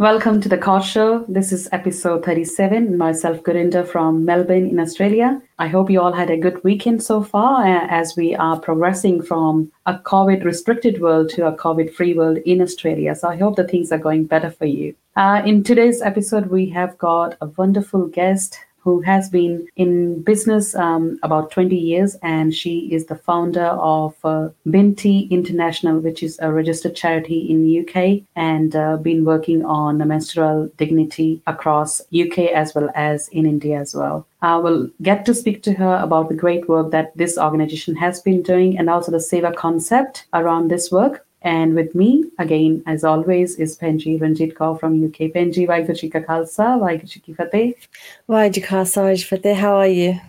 Welcome to the Cod Show. This is episode 37. Myself, Gurinder from Melbourne in Australia. I hope you all had a good weekend so far uh, as we are progressing from a COVID restricted world to a COVID free world in Australia. So I hope the things are going better for you. Uh, in today's episode, we have got a wonderful guest who has been in business um, about 20 years, and she is the founder of uh, Binti International, which is a registered charity in UK, and uh, been working on menstrual dignity across UK as well as in India as well. I will get to speak to her about the great work that this organization has been doing and also the Seva concept around this work. And with me, again, as always, is Penji Ranjit Kaur from UK. Penji, Waheguru Ka Khalsa, Waheguru Ki Fateh. Waheguru Khalsa, Fateh. How are you?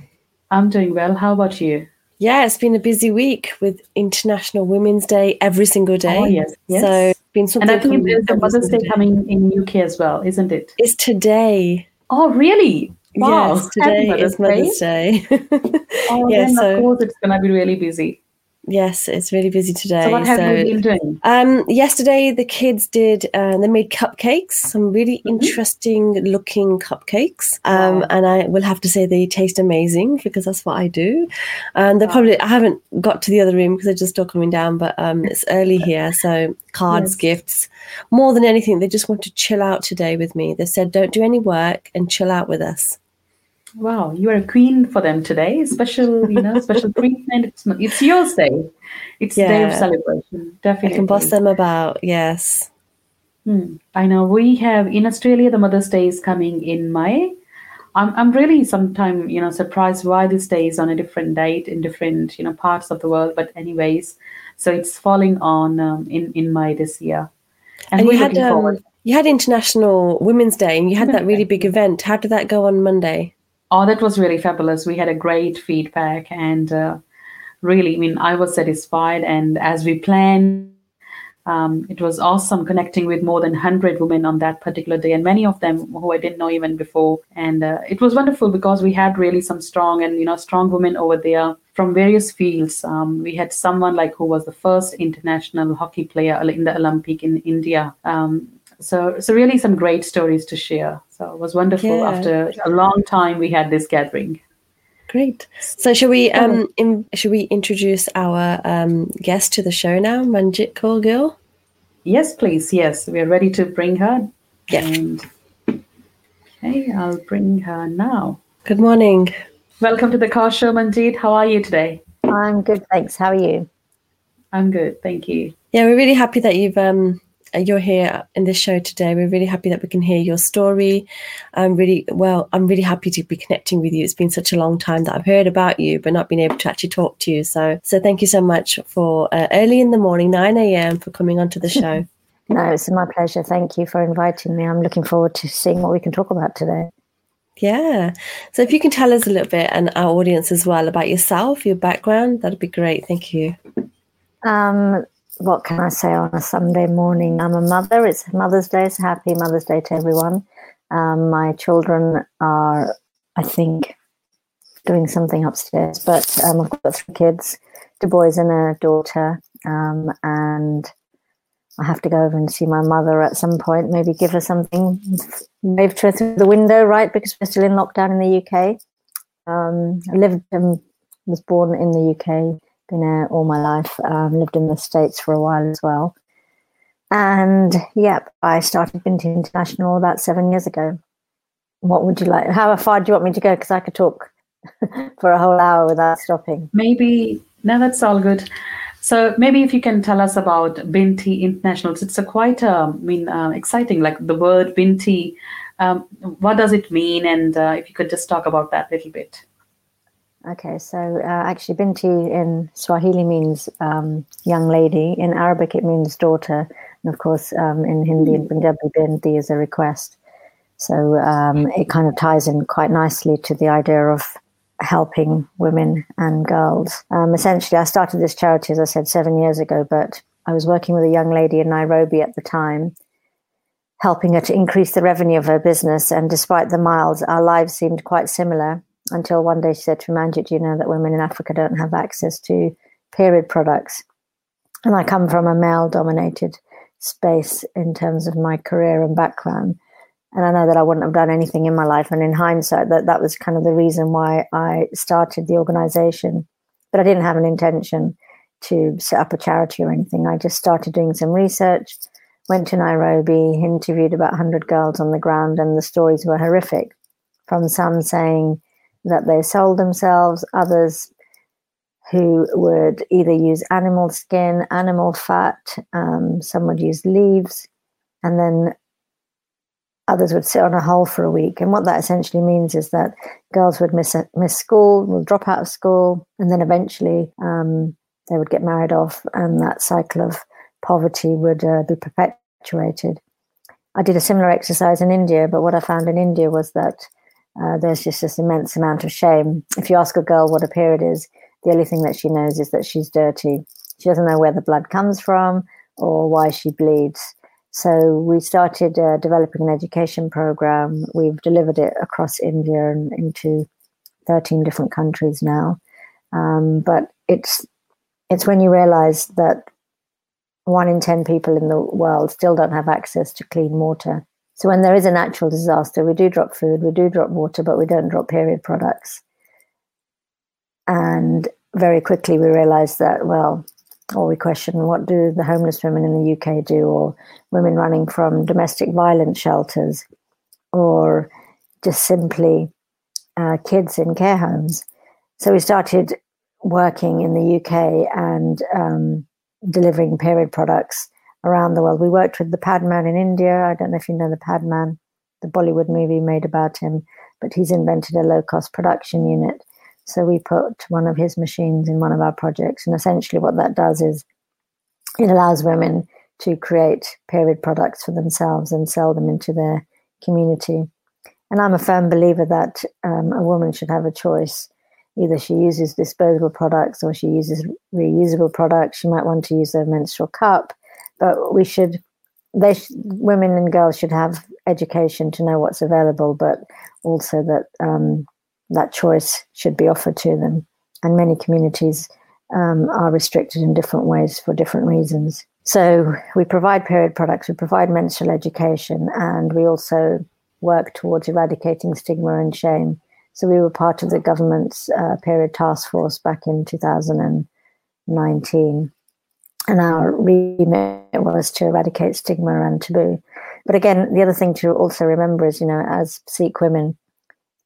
I'm doing well. How about you? Yeah, it's been a busy week with International Women's Day every single oh, day. Oh, yes. yes. So it's been something. And I think there's a Mother's Day, coming in UK as well, isn't it? It's today. Oh, really? Wow. Yes, today Mother's is Mother's Day. Day. oh, yeah, then so, of course it's going to be really busy. Yes, it's really busy today. So what have so, you been doing? Um, yesterday the kids did. Uh, they made cupcakes, some really mm-hmm. interesting looking cupcakes, um, wow. and I will have to say they taste amazing because that's what I do. And they wow. probably I haven't got to the other room because they're just still coming down, but um, it's early here, so cards, yes. gifts, more than anything, they just want to chill out today with me. They said, "Don't do any work and chill out with us." Wow, you are a queen for them today. Special, you know, special treatment. It's, it's yours day. It's yeah. day of celebration. Definitely. I can boss them about. Yes. Hmm. I know we have in Australia the Mother's Day is coming in May. I'm I'm really sometimes you know surprised why this day is on a different date in different you know parts of the world. But anyways, so it's falling on um, in in May this year, and, and we're looking had, forward. Um, you had International Women's Day, and you had that really big event. How did that go on Monday? Oh, that was really fabulous. We had a great feedback and uh, really, I mean, I was satisfied. And as we planned, um, it was awesome connecting with more than 100 women on that particular day, and many of them who I didn't know even before. And uh, it was wonderful because we had really some strong and you know strong women over there from various fields. Um, we had someone like who was the first international hockey player in the Olympic in India. Um, so so really some great stories to share. So it was wonderful yeah. after a long time we had this gathering. Great. So should we um in, should we introduce our um guest to the show now manjit kaur gill? Yes please. Yes we're ready to bring her. Yeah. And okay i'll bring her now. Good morning. Welcome to the car show manjit. How are you today? I'm good thanks. How are you? I'm good thank you. Yeah we're really happy that you've um you're here in this show today. We're really happy that we can hear your story. I'm really well. I'm really happy to be connecting with you. It's been such a long time that I've heard about you, but not been able to actually talk to you. So, so thank you so much for uh, early in the morning, nine a.m., for coming onto the show. no, it's my pleasure. Thank you for inviting me. I'm looking forward to seeing what we can talk about today. Yeah. So, if you can tell us a little bit and our audience as well about yourself, your background, that'd be great. Thank you. Um, what can I say on a Sunday morning? I'm a mother. It's Mother's Day. So happy Mother's Day to everyone. Um, my children are, I think, doing something upstairs, but um, I've got three kids, two boys and a daughter, um, and I have to go over and see my mother at some point. Maybe give her something, wave to her through the window, right? Because we're still in lockdown in the UK. Um, I lived and was born in the UK been here all my life. Um, lived in the States for a while as well. And yep, I started Binti International about seven years ago. What would you like? How far do you want me to go? Because I could talk for a whole hour without stopping. Maybe, no, that's all good. So maybe if you can tell us about Binti International. It's a quite, uh, I mean, uh, exciting, like the word Binti. Um, what does it mean? And uh, if you could just talk about that a little bit. Okay, so uh, actually, Binti in Swahili means um, young lady. In Arabic, it means daughter. And of course, um, in Hindi and Punjabi, Binti is a request. So um, it kind of ties in quite nicely to the idea of helping women and girls. Um, essentially, I started this charity, as I said, seven years ago, but I was working with a young lady in Nairobi at the time, helping her to increase the revenue of her business. And despite the miles, our lives seemed quite similar until one day she said to Manjit, Do you know that women in Africa don't have access to period products? And I come from a male dominated space in terms of my career and background. And I know that I wouldn't have done anything in my life. And in hindsight, that, that was kind of the reason why I started the organization. But I didn't have an intention to set up a charity or anything. I just started doing some research, went to Nairobi, interviewed about 100 girls on the ground, and the stories were horrific. From some saying that they sold themselves, others who would either use animal skin, animal fat, um, some would use leaves, and then others would sit on a hole for a week. And what that essentially means is that girls would miss miss school, would drop out of school, and then eventually um, they would get married off, and that cycle of poverty would uh, be perpetuated. I did a similar exercise in India, but what I found in India was that uh, there's just this immense amount of shame. If you ask a girl what a period is, the only thing that she knows is that she's dirty. She doesn't know where the blood comes from or why she bleeds. So we started uh, developing an education program. We've delivered it across India and into 13 different countries now. Um, but it's it's when you realize that one in 10 people in the world still don't have access to clean water. So when there is a natural disaster, we do drop food, we do drop water, but we don't drop period products. And very quickly we realized that, well, or we question what do the homeless women in the UK do, or women running from domestic violence shelters, or just simply uh, kids in care homes. So we started working in the UK and um, delivering period products around the world. We worked with the Padman in India. I don't know if you know the Padman, the Bollywood movie made about him, but he's invented a low cost production unit so we put one of his machines in one of our projects. And essentially, what that does is it allows women to create period products for themselves and sell them into their community. And I'm a firm believer that um, a woman should have a choice. Either she uses disposable products or she uses reusable products. She might want to use a menstrual cup, but we should, they, sh- women and girls should have education to know what's available, but also that um, that choice should be offered to them. And many communities um, are restricted in different ways for different reasons. So we provide period products, we provide menstrual education, and we also work towards eradicating stigma and shame. So we were part of the government's uh, period task force back in 2019. And our remit was to eradicate stigma and taboo. But again, the other thing to also remember is, you know, as Sikh women,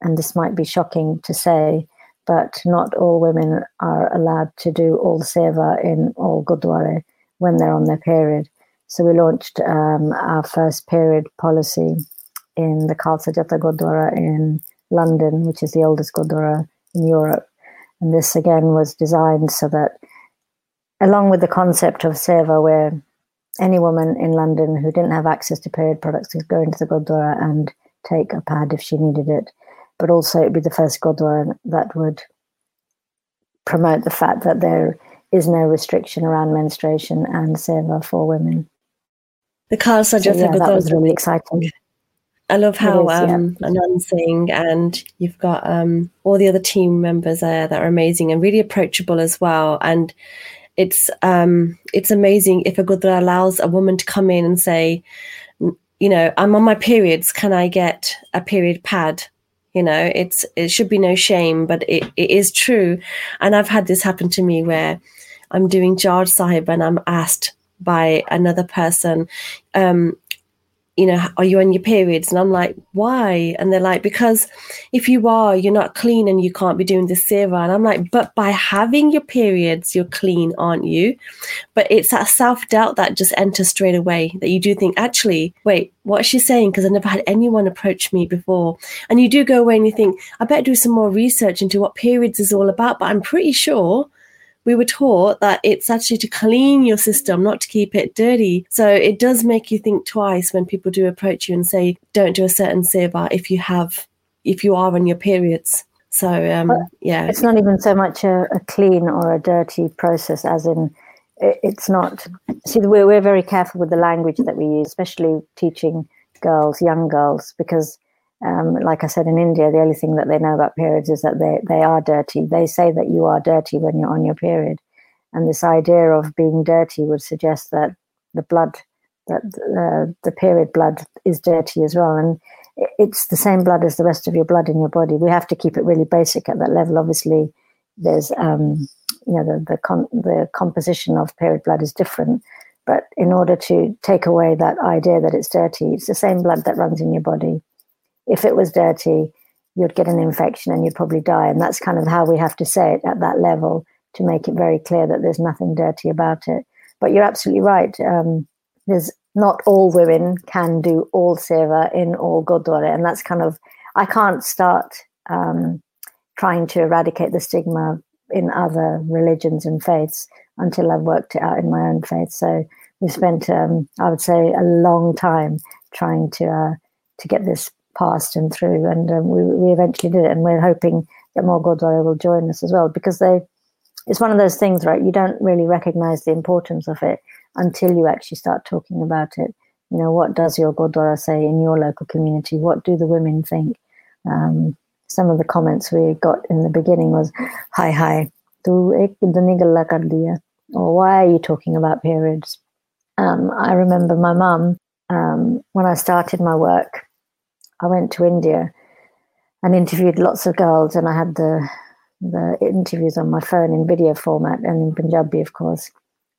and this might be shocking to say, but not all women are allowed to do all seva in all gurdwara when they're on their period. So we launched um, our first period policy in the Khalsa Jatha Gurdwara in London, which is the oldest Gurdwara in Europe. And this again was designed so that, along with the concept of seva, where any woman in London who didn't have access to period products could go into the Gurdwara and take a pad if she needed it, but also it'd be the first Gurdwara that would promote the fact that there is no restriction around menstruation and seva for women. The Khalsa so, yeah, that was really exciting. I love how is, um, yeah. Anand Singh and you've got um, all the other team members there that are amazing and really approachable as well. And it's um, it's amazing if a Gurdwara allows a woman to come in and say, you know, I'm on my periods. Can I get a period pad? you know it's it should be no shame but it, it is true and i've had this happen to me where i'm doing Chaur Sahib and i'm asked by another person um, you know, are you on your periods? And I'm like, why? And they're like, because if you are, you're not clean and you can't be doing the seva. And I'm like, but by having your periods, you're clean, aren't you? But it's that self doubt that just enters straight away that you do think, actually, wait, what is she saying? Because I never had anyone approach me before. And you do go away and you think, I better do some more research into what periods is all about. But I'm pretty sure we were taught that it's actually to clean your system, not to keep it dirty. So it does make you think twice when people do approach you and say, don't do a certain seva if you have, if you are on your periods. So um, yeah, it's not even so much a, a, clean or a dirty process, as in it's not. See, we're we're very careful with the language that we use, especially teaching girls, young girls, because um, like I said, in India, the only thing that they know about periods is that they, they are dirty. They say that you are dirty when you're on your period. And this idea of being dirty would suggest that the blood that uh, the period blood is dirty as well. And it's the same blood as the rest of your blood in your body. We have to keep it really basic at that level. Obviously, there's um, you know the the, the composition of period blood is different, but in order to take away that idea that it's dirty, it's the same blood that runs in your body. If it was dirty, you'd get an infection and you'd probably die. And that's kind of how we have to say it at that level to make it very clear that there's nothing dirty about it. But you're absolutely right. Um, there's not all women can do all seva in all gurdwara, and that's kind of I can't start um, trying to eradicate the stigma in other religions and faiths until I've worked it out in my own faith. So we've spent, um, I would say, a long time trying to uh, to get this passed and through, and um, we, we eventually did it. And we're hoping that more Gurdwara will join us as well because they. It's one of those things, right? You don't really recognize the importance of it until you actually start talking about it. You know, what does your Gurdwara say in your local community? What do the women think? Um, some of the comments we got in the beginning was, "Hi, hi, tu ek galla kar diya," or "Why are you talking about periods?" Um, I remember my mum um, when I started my work. I went to India and interviewed lots of girls, and I had the the interviews on my phone in video format and in Punjabi, of course.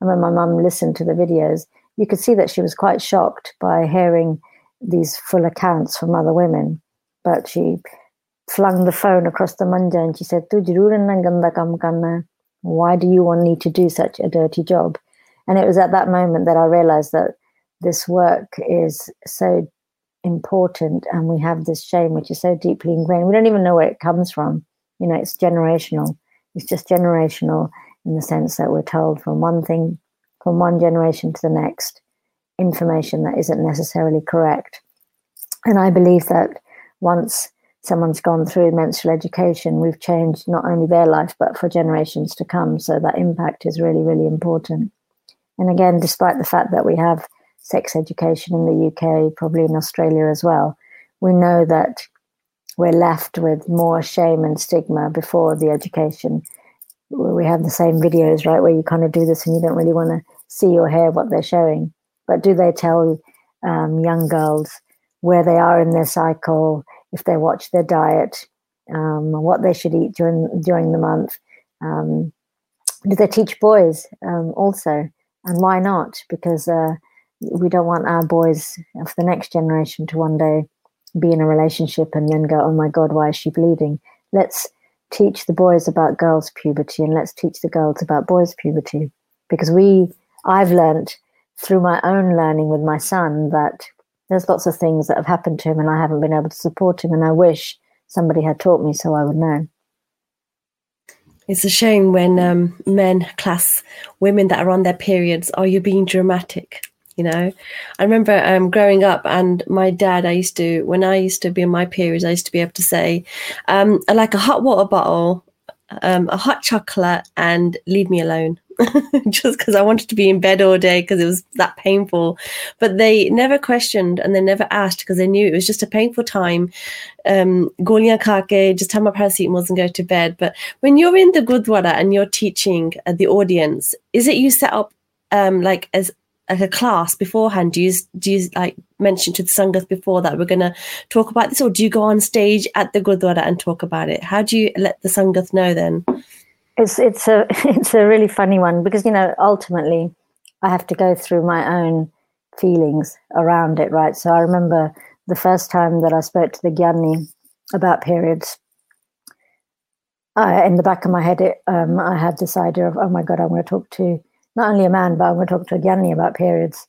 And when my mum listened to the videos, you could see that she was quite shocked by hearing these full accounts from other women. But she flung the phone across the manja and she said, Why do you want me to do such a dirty job? And it was at that moment that I realized that this work is so important and we have this shame which is so deeply ingrained. We don't even know where it comes from. You know, it's generational. It's just generational in the sense that we're told from one thing, from one generation to the next, information that isn't necessarily correct. And I believe that once someone's gone through menstrual education, we've changed not only their life, but for generations to come. So that impact is really, really important. And again, despite the fact that we have sex education in the UK, probably in Australia as well, we know that we're left with more shame and stigma before the education we have the same videos, right, where you kind of do this and you don't really want to see or hear what they're showing. But do they tell um, young girls where they are in their cycle, if they watch their diet, um, what they should eat during during the month? Um, do they teach boys um, also? And why not? Because uh, we don't want our boys of the next generation to one day be in a relationship and then go, "Oh my God, why is she bleeding?" Let's teach the boys about girls' puberty and let's teach the girls about boys' puberty. Because we, I've learned through my own learning with my son that there's lots of things that have happened to him and I haven't been able to support him. And I wish somebody had taught me so I would know. It's a shame when um, men class women that are on their periods, are you being dramatic? You know? I remember um, growing up and my dad i used to when i used to be in my periods i used to be able to say um, like a hot water bottle um, a hot chocolate and leave me alone. Just because i wanted to be in bed all day because it was that painful. But they never questioned and they never asked because they knew it was just a painful time. Um just have my paracetamol and go to bed. But when you're in the gurdwara and you're teaching uh, the audience is it you set up um like as like a class beforehand? Do you do you like mention to the sangat before that we're going to talk about this, or do you go on stage at the gurdwara and talk about it? How do you let the sangat know then? It's it's a it's a really funny one because you know ultimately I have to go through my own feelings around it, right? So I remember the first time that I spoke to the Gyani about periods. in the back of my head, it, um, I had this idea of, oh my God, I'm going to talk to not only a man, but I'm going to talk to a Gyani about periods.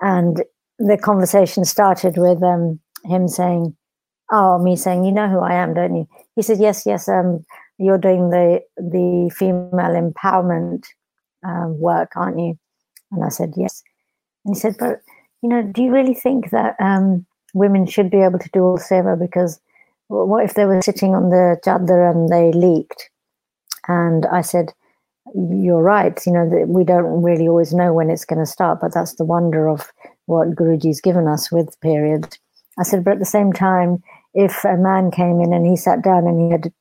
And the conversation started with um, him saying, "Oh, me saying, you know who I am, don't you?" He said, "Yes, yes. Um, you're doing the the female empowerment um, work, aren't you?" And I said, "Yes." And he said, "But you know, do you really think that um, women should be able to do all seva? Because what if they were sitting on the chadar and they leaked?" And I said, you're right. You know, we don't really always know when it's going to start, but that's the wonder of what Guruji's given us with period. I said, but at the same time, if a man came in and he sat down and he had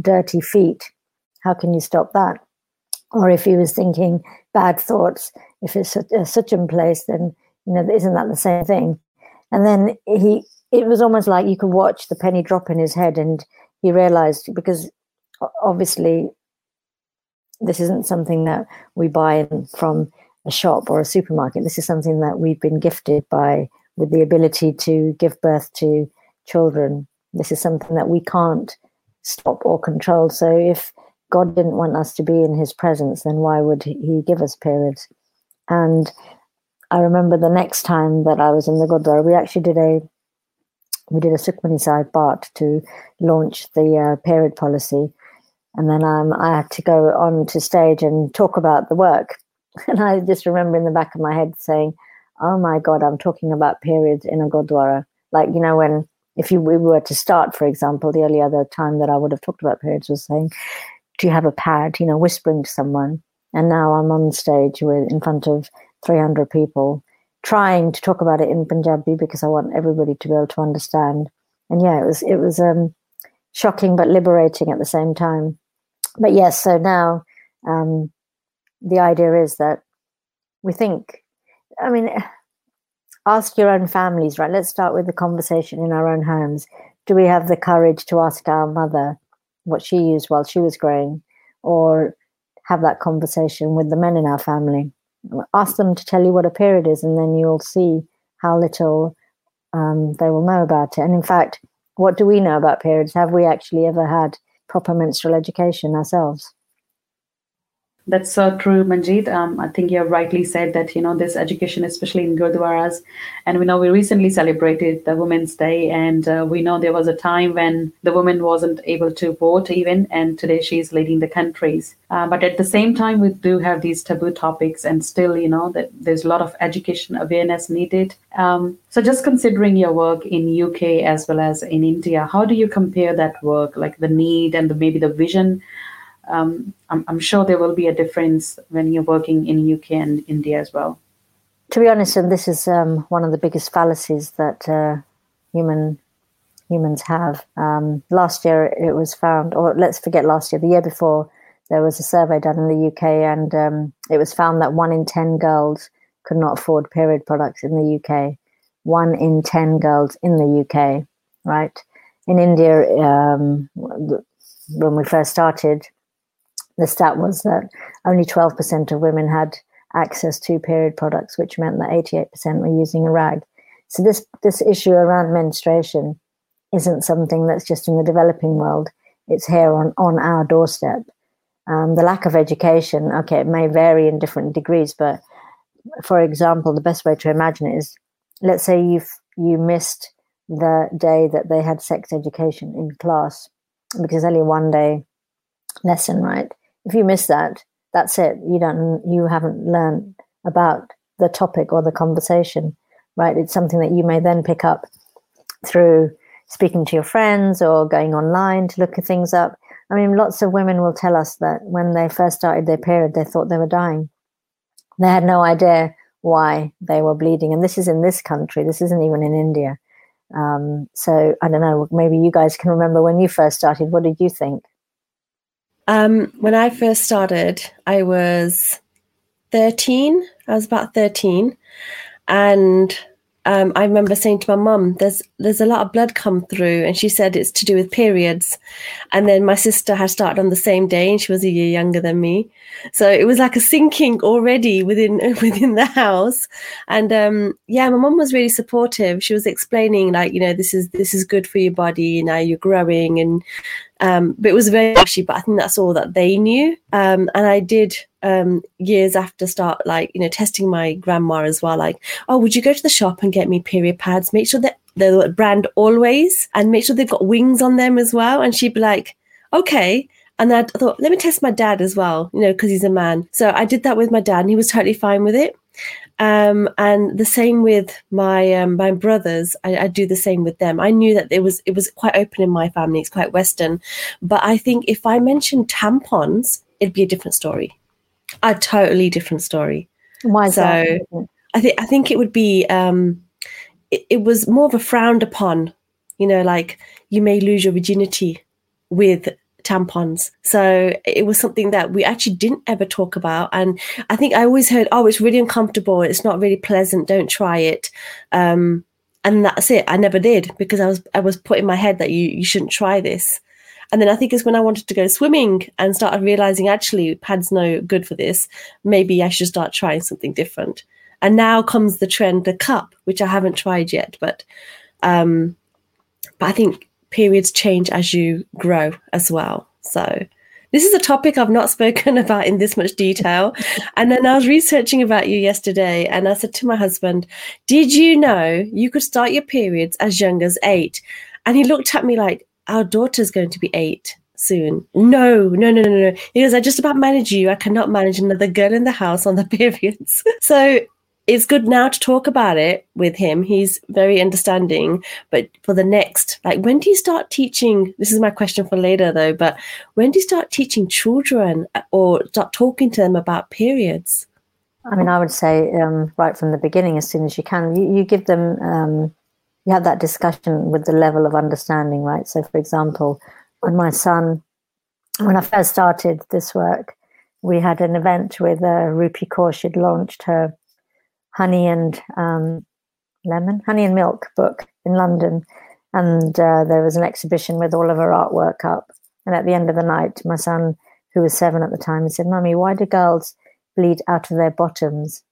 dirty feet, how can you stop that? Or if he was thinking bad thoughts, if it's a, a such a place, then You know, isn't that the same thing? And then he, it was almost like you could watch the penny drop in his head, and he realized because obviously this isn't something that we buy from a shop or a supermarket. This is something that we've been gifted by with the ability to give birth to children. This is something that we can't stop or control. So if God didn't want us to be in his presence, then why would he give us periods? And I remember the next time that I was in the Gurdwara, we actually did a we did a Sukhmani Sahib Path to launch the uh, period policy. And then um, I had to go on to stage and talk about the work. And I just remember in the back of my head saying, oh my God, I'm talking about periods in a Gurdwara." Like, you know, when if you we were to start, for example, the only other time that I would have talked about periods was saying, do you have a pad, you know, whispering to someone. And now I'm on stage with in front of 300 people trying to talk about it in Punjabi because I want everybody to be able to understand. And yeah, it was it was um, shocking but liberating at the same time. But yes, so now um, the idea is that we think, I mean, ask your own families, right? Let's start with the conversation in our own homes. Do we have the courage to ask our mother what she used while she was growing, or have that conversation with the men in our family? Ask them to tell you what a period is, and then you'll see how little um, they will know about it. And in fact, what do we know about periods? Have we actually ever had proper menstrual education ourselves? That's so true, Manjit. Um, I think you have rightly said that, you know, this education, especially in Gurdwaras, and we know we recently celebrated the Women's Day, and uh, we know there was a time when the woman wasn't able to vote even, and today she's leading the countries. Uh, but at the same time, we do have these taboo topics, and still, you know, that there's a lot of education awareness needed. Um, so just considering your work in UK as well as in India, how do you compare that work, like the need and the, maybe the vision um, I'm, I'm, sure there will be a difference when you're working in UK and India as well. To be honest, and this is um, one of the biggest fallacies that uh, human humans have. Um, last year, it was found, or let's forget last year, the year before, there was a survey done in the UK, and um, it was found that one in ten girls could not afford period products in the UK. One in ten girls in the UK, right? In India, um, when we first started, the stat was that only 12% of women had access to period products, which meant that 88% were using a rag. So this this issue around menstruation isn't something that's just in the developing world. It's here on, on our doorstep. Um, the lack of education, okay, it may vary in different degrees, but for example, the best way to imagine it is let's say you've you missed the day that they had sex education in class because only one day lesson, right? If you miss that, that's it. You don't you haven't learned about the topic or the conversation, right? It's something that you may then pick up through speaking to your friends or going online to look things up. I mean, lots of women will tell us that when they first started their period, they thought they were dying. They had no idea why they were bleeding. And this is in this country, this isn't even in India. Um, so I don't know, maybe you guys can remember when you first started. What did you think? Um, when I first started, I was 13. I was about 13. And um, I remember saying to my mum, "There's there's a lot of blood come through," and she said it's to do with periods. And then my sister had started on the same day, and she was a year younger than me, so it was like a sinking already within within the house. And um, yeah, my mum was really supportive. She was explaining like, you know, this is this is good for your body. Now you're growing, and um, but it was very actually, but I think that's all that they knew. Um, and I did um, years after start like, you know, testing my grandma as well. Like, oh, would you go to the shop and get me period pads? Make sure that they're brand always and make sure they've got wings on them as well. And she'd be like, okay. And I thought, let me test my dad as well, you know, because he's a man. So I did that with my dad and he was totally fine with it. Um, and the same with my um, my brothers. I, I, do the same with them. I knew that it was it was quite open in my family. It's quite Western, but I think if I mentioned tampons, it'd be a different story, a totally different story. Why so? That? I think I think it would be. Um, it, it was more of a frowned upon. You know, like you may lose your virginity with tampons. So it was something that we actually didn't ever talk about. And I think I always heard, oh, it's really uncomfortable. It's not really pleasant. Don't try it. Um, and that's it. I never did because I was I was put in my head that you you shouldn't try this. And then I think it's when I wanted to go swimming and started realizing actually pads no good for this. Maybe I should start trying something different. And now comes the trend, the cup, which I haven't tried yet, but um, but I think periods change as you grow as well. So this is a topic I've not spoken about in this much detail. And then I was researching about you yesterday and I said to my husband, Did you know you could start your periods as young as eight? And he looked at me like, Our daughter's going to be eight soon. No, no, no, no, no. He goes, I just about manage you. I cannot manage another girl in the house on the periods. so it's good now to talk about it with him. He's very understanding. But for the next, like, when do you start teaching? This is my question for later, though. But when do you start teaching children uh, or start talking to them about periods? I mean, I would say um, right from the beginning, as soon as you can, you, you give them, um, you have that discussion with the level of understanding, right? So, for example, when my son, when I first started this work, we had an event with uh, Rupi Kaur. She'd launched her honey and um, lemon, honey and milk book in London, and uh, there was an exhibition with all of her artwork up. And at the end of the night, my son, who was seven at the time, he said, "Mummy, why do girls bleed out of their bottoms?"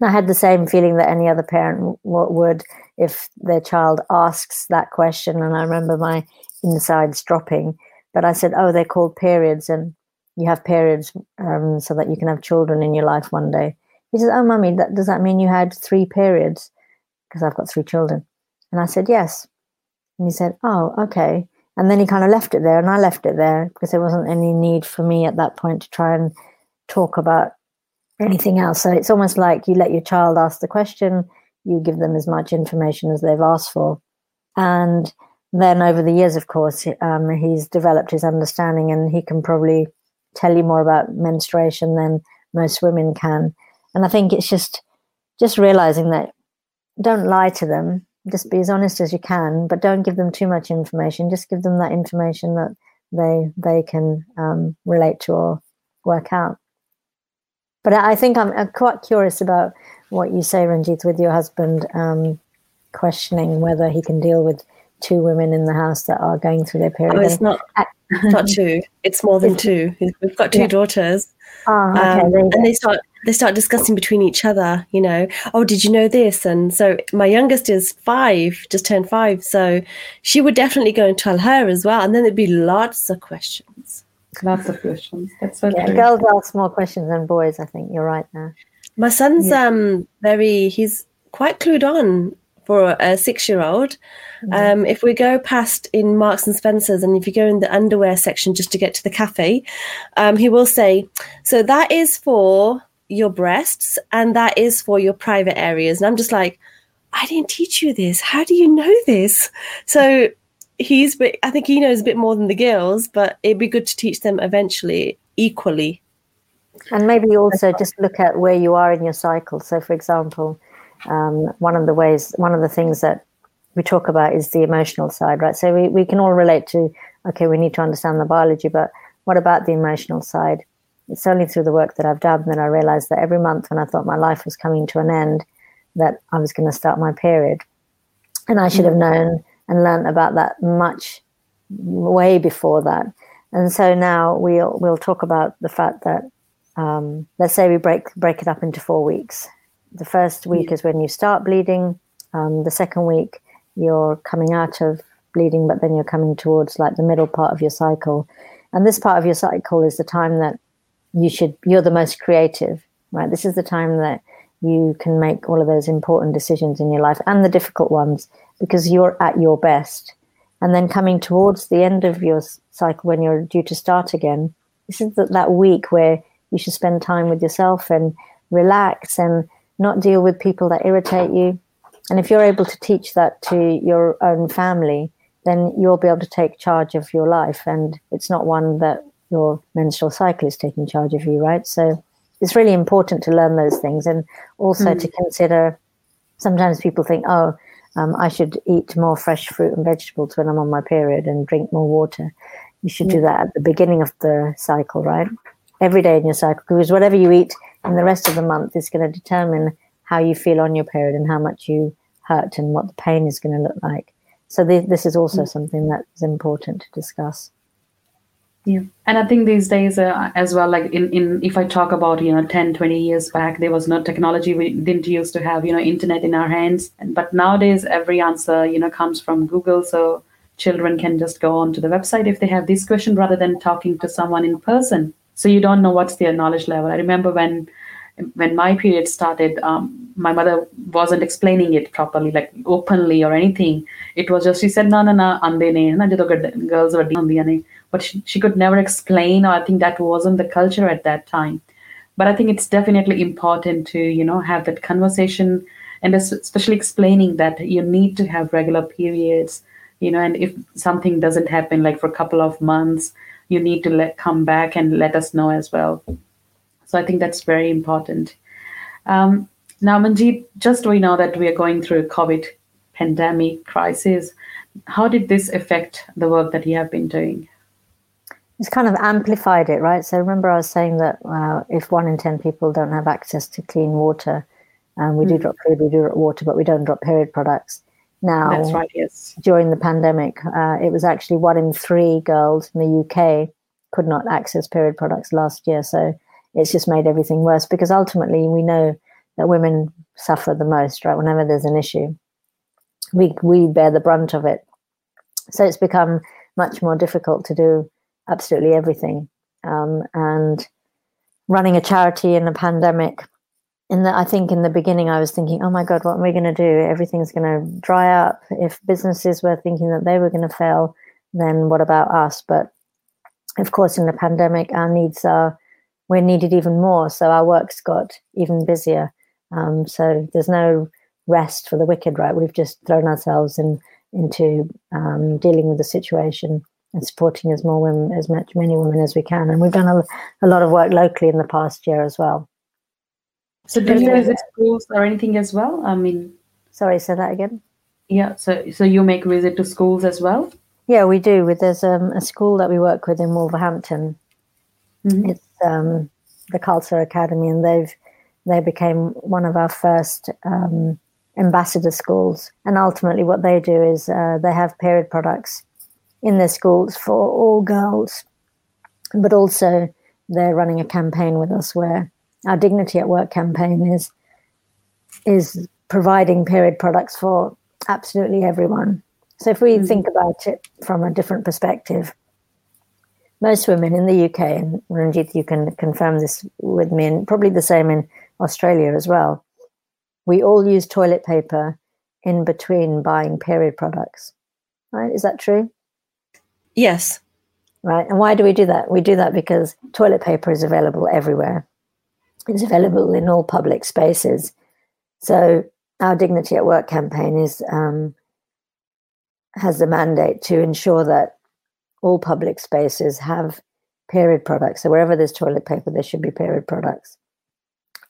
And I had the same feeling that any other parent w- would if their child asks that question. And I remember my insides dropping. But I said, "Oh, they're called periods, and you have periods um, so that you can have children in your life one day." He says, Oh, mummy, that, does that mean you had three periods? Because I've got three children. And I said, Yes. And he said, Oh, okay. And then he kind of left it there, and I left it there because there wasn't any need for me at that point to try and talk about anything else. So it's almost like you let your child ask the question, you give them as much information as they've asked for. And then over the years, of course, um, he's developed his understanding and he can probably tell you more about menstruation than most women can. And I think it's just just realizing that don't lie to them. Just be as honest as you can, but don't give them too much information. Just give them that information that they they can um, relate to or work out. But I think I'm, I'm, quite curious about what you say, Ranjit, with your husband um, questioning whether he can deal with two women in the house that are going through their period. Oh, it's not, not two. It's more than two. We've got two yeah. daughters. Oh, okay. Um, and they start they start discussing between each other. You know, oh, did you know this? And so my youngest is five, just turned five, so she would definitely go and tell her as well, and then there'd be lots of questions. Lots of questions. That's so yeah, true. Girls ask more questions than boys. I think you're right there. My son's yeah. um very he's quite clued on for a six year old. Mm-hmm. Um, if we go past in Marks and Spencer's, and if you go in the underwear section just to get to the cafe, um, he will say, So that is for your breasts and that is for your private areas. And I'm just like, I didn't teach you this. How do you know this? So he's, but I think he knows a bit more than the girls, but it'd be good to teach them eventually equally. And maybe also just look at where you are in your cycle. So, for example, um, one of the ways, one of the things that we talk about is the emotional side, right? So we, we can all relate to, okay, we need to understand the biology, but what about the emotional side? It's only through the work that I've done that I realized that every month when I thought my life was coming to an end, that I was going to start my period. And I should have known and learned about that much way before that. And so now we'll we'll talk about the fact that um, let's say we break break it up into four weeks. The first week yeah. is when you start bleeding. Um, the second week, you're coming out of bleeding, but then you're coming towards like the middle part of your cycle. And this part of your cycle is the time that you should, you're the most creative, right? This is the time that you can make all of those important decisions in your life and the difficult ones because you're at your best. And then coming towards the end of your cycle when you're due to start again, this is the, that week where you should spend time with yourself and relax and not deal with people that irritate you. And if you're able to teach that to your own family, then you'll be able to take charge of your life. And it's not one that your menstrual cycle is taking charge of you, right? So it's really important to learn those things and also mm. to consider. Sometimes people think, oh, um, I should eat more fresh fruit and vegetables when I'm on my period and drink more water. You should do that at the beginning of the cycle, right? Every day in your cycle, because whatever you eat in the rest of the month is going to determine how you feel on your period and how much you hurt and what the pain is going to look like. So th- this is also something that is important to discuss. Yeah. And I think these days uh, as well, like in, in, if I talk about, you know, 10, 20 years back, there was no technology. We didn't used to have, you know, internet in our hands. But nowadays, every answer, you know, comes from Google. So children can just go onto the website if they have this question rather than talking to someone in person. So you don't know what's their knowledge level. I remember when when my period started, um, my mother wasn't explaining it properly, like openly or anything. It was just she said, "No, no, no, andene, na girls were doing but she, she could never explain. Or I think that wasn't the culture at that time. But I think it's definitely important to you know have that conversation, and especially explaining that you need to have regular periods, you know, and if something doesn't happen like for a couple of months, you need to let come back and let us know as well. So I think that's very important. Um, now, Manjit, just we know that we are going through a COVID pandemic crisis. How did this affect the work that you have been doing? It's kind of amplified it, right? So remember, I was saying that uh, if one in 10 people don't have access to clean water, um, we mm. do drop food, we do drop water, but we don't drop period products. Now, that's right, yes. During the pandemic, uh, it was actually one in three girls in the UK could not access period products last year. So it's just made everything worse because ultimately we know that women suffer the most, right? Whenever there's an issue, we we bear the brunt of it. So it's become much more difficult to do absolutely everything. Um, and running a charity in a pandemic, in the I think in the beginning I was thinking, oh my god, what are we going to do? Everything's going to dry up. If businesses were thinking that they were going to fail, then what about us? But of course, in the pandemic, our needs are we're needed even more. So our work's got even busier. Um, so there's no rest for the wicked, right? We've just thrown ourselves in, into um, dealing with the situation and supporting as more women, as much many women as we can. And we've done a, a lot of work locally in the past year as well. So do you visit schools or anything as well? I mean, sorry, say that again. Yeah. So so you make visit to schools as well? Yeah, we do. There's um, a school that we work with in Wolverhampton. Mm-hmm. It's um, the Khalsa Academy, and they've they became one of our first um, ambassador schools. And ultimately, what they do is uh, they have period products in their schools for all girls, but also they're running a campaign with us where our Dignity at Work campaign is is providing period products for absolutely everyone. So if we mm-hmm. think about it from a different perspective, most women in the UK, and Ranjit, you can confirm this with me, and probably the same in Australia as well, we all use toilet paper in between buying period products. Right? Is that true? Yes. Right. And why do we do that? We do that because toilet paper is available everywhere. It's available in all public spaces. So our Dignity at Work campaign is um, has the mandate to ensure that all public spaces have period products. So wherever there's toilet paper, there should be period products.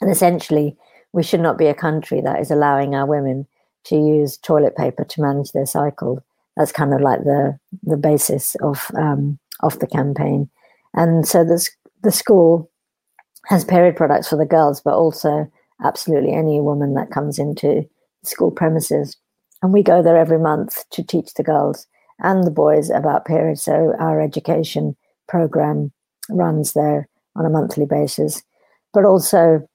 And essentially, we should not be a country that is allowing our women to use toilet paper to manage their cycle. That's kind of like the the basis of um, of the campaign. And so this, the school has period products for the girls, but also absolutely any woman that comes into school premises. And we go there every month to teach the girls and the boys about periods. So our education program runs there on a monthly basis. But also,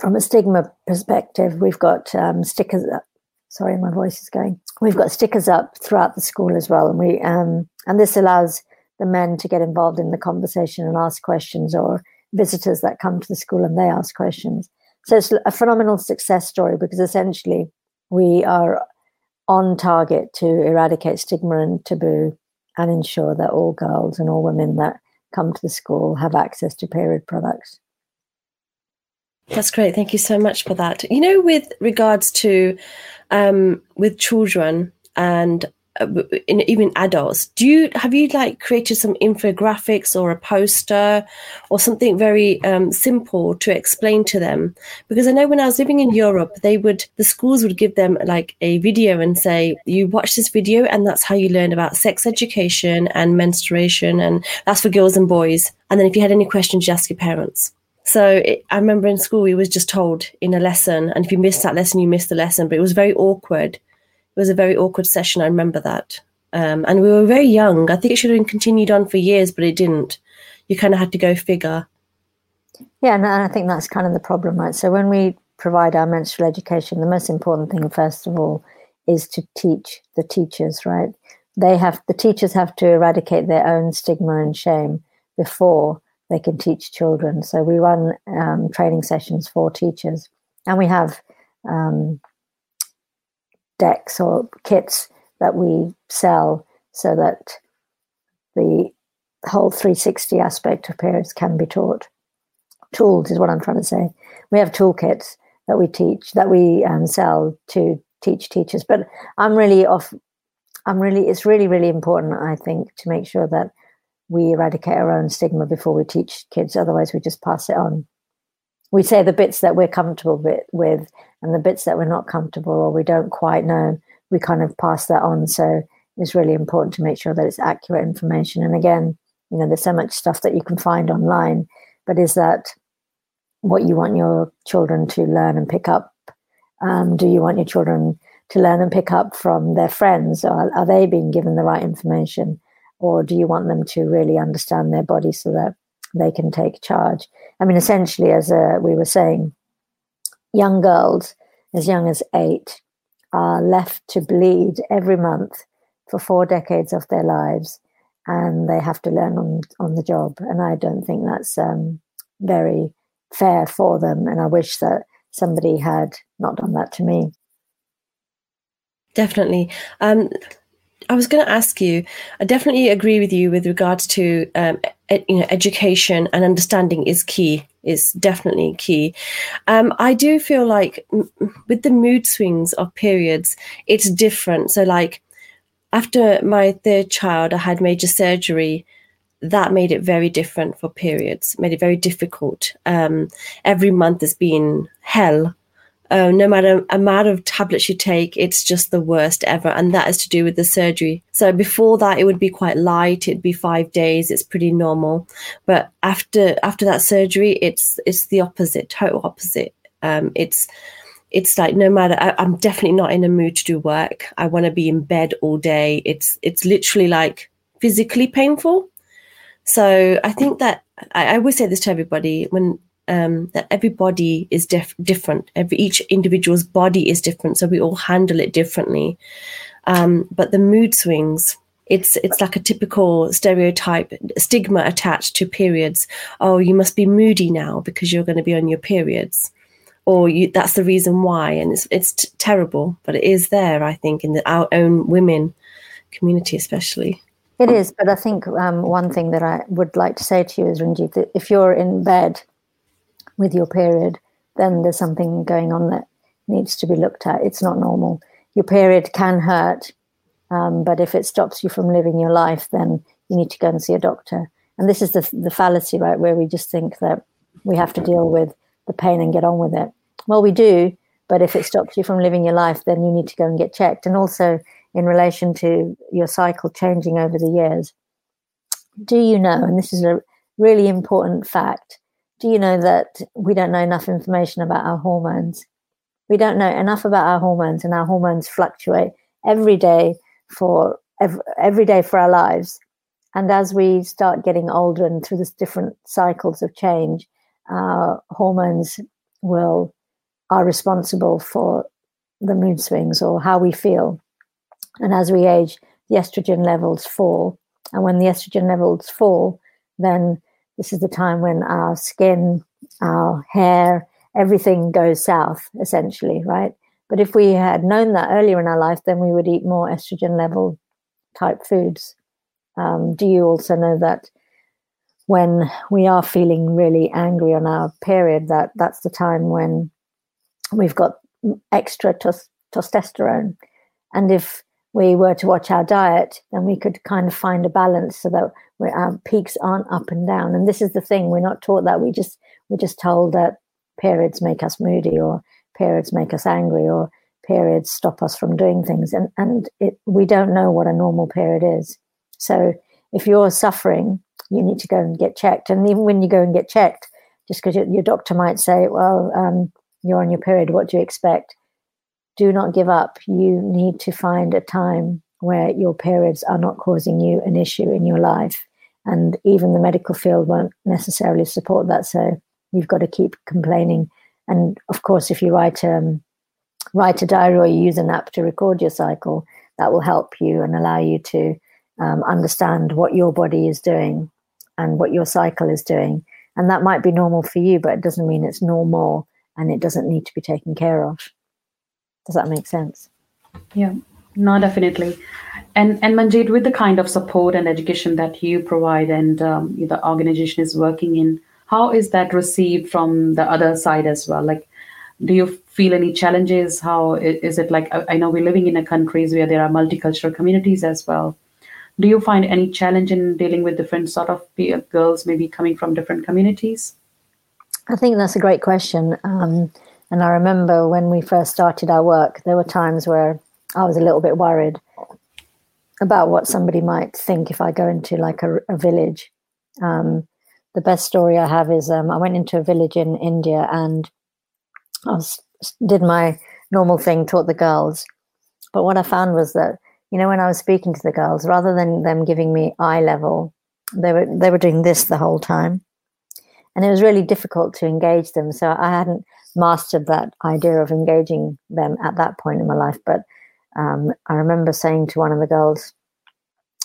from a stigma perspective, we've got um, stickers. Up. Sorry, my voice is going. We've got stickers up throughout the school as well, and we um, and this allows the men to get involved in the conversation and ask questions, or visitors that come to the school and they ask questions. So it's a phenomenal success story because essentially we are on target to eradicate stigma and taboo and ensure that all girls and all women that come to the school have access to period products. That's great. Thank you so much for that. You know, with regards to um, with children and uh, in even adults do you have you like created some infographics or a poster or something very um, simple to explain to them because i know when i was living in europe they would the schools would give them like a video and say you watch this video and that's how you learn about sex education and menstruation and that's for girls and boys and then if you had any questions you ask your parents so it, I remember in school we was just told in a lesson, and if you missed that lesson, you missed the lesson. But it was very awkward it was a very awkward session. I remember that. Um, and we were very young. I think it should have been continued on for years, but it didn't. You kind of had to go figure. Yeah, and I think that's kind of the problem, right? So when we provide our menstrual education, the most important thing, first of all, is to teach the teachers, right? They have the teachers have to eradicate their own stigma and shame before they can teach children. So we run um, training sessions for teachers, and we have um, decks or kits that we sell so that the whole 360 aspect of periods can be taught. Tools is what I'm trying to say. We have toolkits that we teach, that we um, sell to teach teachers. But I'm really off. I'm really. It's really, really important. I think to make sure that we eradicate our own stigma before we teach kids. Otherwise, we just pass it on. We say the bits that we're comfortable with, and the bits that we're not comfortable or we don't quite know, we kind of pass that on. So it's really important to make sure that it's accurate information. And again, you know, there's so much stuff that you can find online, but is that what you want your children to learn and pick up? Um, do you want your children to learn and pick up from their friends? Or are they being given the right information? Or do you want them to really understand their body so that they can take charge? I mean, essentially, as uh, we were saying, young girls as young as eight are left to bleed every month for four decades of their lives and they have to learn on, on the job. And I don't think that's um, very fair for them. And I wish that somebody had not done that to me. Definitely. Um, I was going to ask you. I definitely agree with you with regards to um, ed, you know education and understanding is key. Is definitely key. Um, I do feel like with the mood swings of periods, it's different. So like after my third child, I had major surgery. That made it very different for periods. Made it very difficult. Um, every month has been hell uh, no matter amount of tablets you take, it's just the worst ever. And that is to do with the surgery. So before that, it would be quite light. It'd be five days. It's pretty normal. But after after that surgery, it's it's the opposite, total opposite. Um, it's it's like no matter I, i'm definitely not in a mood to do work i want to be in bed all day it's it's literally like physically painful so i think that I, I always say this to everybody when um, that everybody is dif- different. Every each individual's body is different, so we all handle it differently. Um, but the mood swings, it's it's like a typical stereotype stigma attached to periods. Oh, you must be moody now because you're going to be on your periods, or you, that's the reason why. And it's it's t- terrible, but it is there. I think in the, our own women community, especially. It is, but I think um, one thing that I would like to say to you is, Ranjit, that if you're in bed with your period, then there's something going on that needs to be looked at. It's not normal. Your period can hurt, um, but if it stops you from living your life, then you need to go and see a doctor. And this is the, the fallacy, right, where we just think that we have to deal with the pain and get on with it. Well, we do, but if it stops you from living your life, then you need to go and get checked. And also, in relation to your cycle changing over the years, do you know, and this is a really important fact, do you know that we don't know enough information about our hormones? We don't know enough about our hormones, and our hormones fluctuate every day for every, every day for our lives. And as we start getting older and through this different cycles of change, our hormones will are responsible for the mood swings or how we feel. And as we age, the estrogen levels fall. And when the estrogen levels fall, then this is the time when our skin, our hair, everything goes south, essentially, right? But if we had known that earlier in our life, then we would eat more estrogen level type foods. Um, do you also know that when we are feeling really angry on our period, that that's the time when we've got extra tos- testosterone, and if we were to watch our diet, then we could kind of find a balance so that our peaks aren't up and down. And this is the thing: we're not taught that. We just we're just told that periods make us moody, or periods make us angry, or periods stop us from doing things, and and it, we don't know what a normal period is. So if you're suffering, you need to go and get checked. And even when you go and get checked, just because your, your, doctor might say, "Well, um, you're on your period. What do you expect?" Do not give up. You need to find a time where your periods are not causing you an issue in your life. And even the medical field won't necessarily support that. So you've got to keep complaining. And of course, if you write um, write a diary or you use an app to record your cycle, that will help you and allow you to um, understand what your body is doing and what your cycle is doing. And that might be normal for you, but it doesn't mean it's normal and it doesn't need to be taken care of. Does that make sense? Yeah, no, definitely. And and Manjit, with the kind of support and education that you provide and um, the organization is working in, how is that received from the other side as well? Like, do you feel any challenges? How is it like? I know we're living in a countries where there are multicultural communities as well do you find any challenge in dealing with different sort of girls maybe coming from different communities i think that's a great question um, and i remember when we first started our work there were times where i was a little bit worried about what somebody might think if i go into like a, a village. Um, the best story i have is um, i went into a village in india and i was, did my normal thing taught the girls. But what i found was that you know, when I was speaking to the girls, rather than them giving me eye level, they were they were doing this the whole time, and it was really difficult to engage them. So I hadn't mastered that idea of engaging them at that point in my life. But um, I remember saying to one of the girls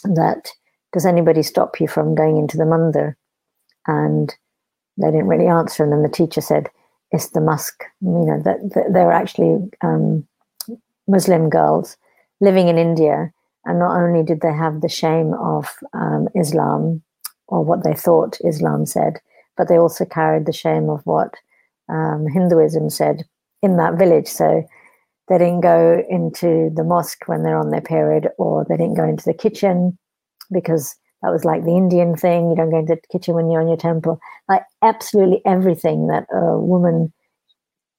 that, "Does anybody stop you from going into the mandir?" And they didn't really answer. And then the teacher said, "It's the mosque." You know that, that they're actually um, Muslim girls living in India, and not only did they have the shame of um, Islam or what they thought Islam said, but they also carried the shame of what um, Hinduism said in that village. So they didn't go into the mosque when they're on their period, or they didn't go into the kitchen because that was like the Indian thing. You don't go into the kitchen when you're on your temple. Like absolutely everything that a woman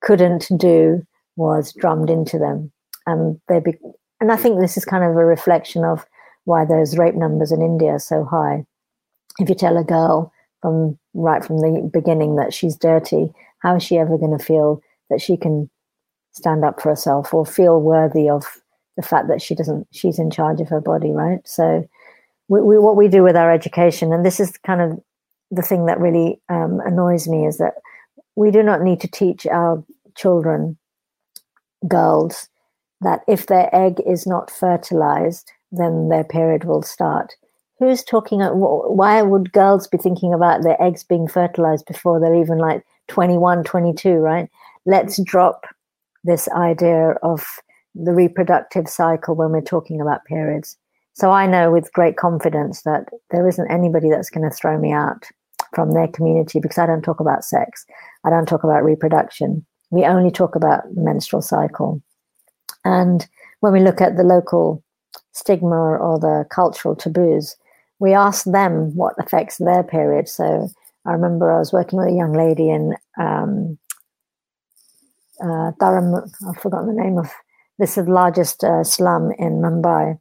couldn't do was drummed into them, and they be- and I think this is kind of a reflection of why those rape numbers in India are so high. If you tell a girl from right from the beginning that she's dirty, how is she ever going to feel that she can stand up for herself or feel worthy of the fact that she doesn't she's in charge of her body, right? So we, we, what we do with our education, and this is kind of the thing that really um, annoys me, is that we do not need to teach our children, girls, that if their egg is not fertilized, then their period will start. Who's talking? Why would girls be thinking about their eggs being fertilized before they're even like 21, 22, right? Let's mm-hmm. drop this idea of the reproductive cycle when we're talking about periods. So I know with great confidence that there isn't anybody that's going to throw me out from their community because I don't talk about sex. I don't talk about reproduction. We only talk about menstrual cycle. And when we look at the local stigma or the cultural taboos, we ask them what affects their period. So I remember I was working with a young lady in um, uh, Dharam, I've forgotten the name of this is the largest uh, slum in Mumbai.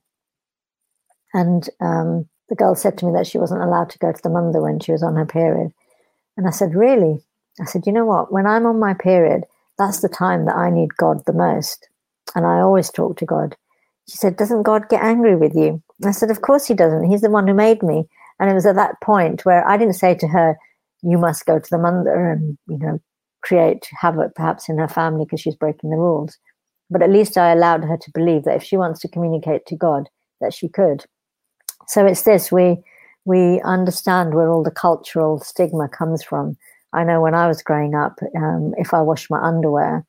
And um, the girl said to me that she wasn't allowed to go to the mandir when she was on her period. And I said, Really? I said, You know what? When I'm on my period, that's the time that I need God the most and I always talk to God. She said, Doesn't God get angry with you? I said, Of course he doesn't. He's the one who made me. And it was at that point where I didn't say to her, You must go to the mother and, you know, create havoc perhaps in her family because she's breaking the rules. But at least I allowed her to believe that if she wants to communicate to God, that she could. So it's this we we understand where all the cultural stigma comes from. I know when I was growing up, um, if I washed my underwear,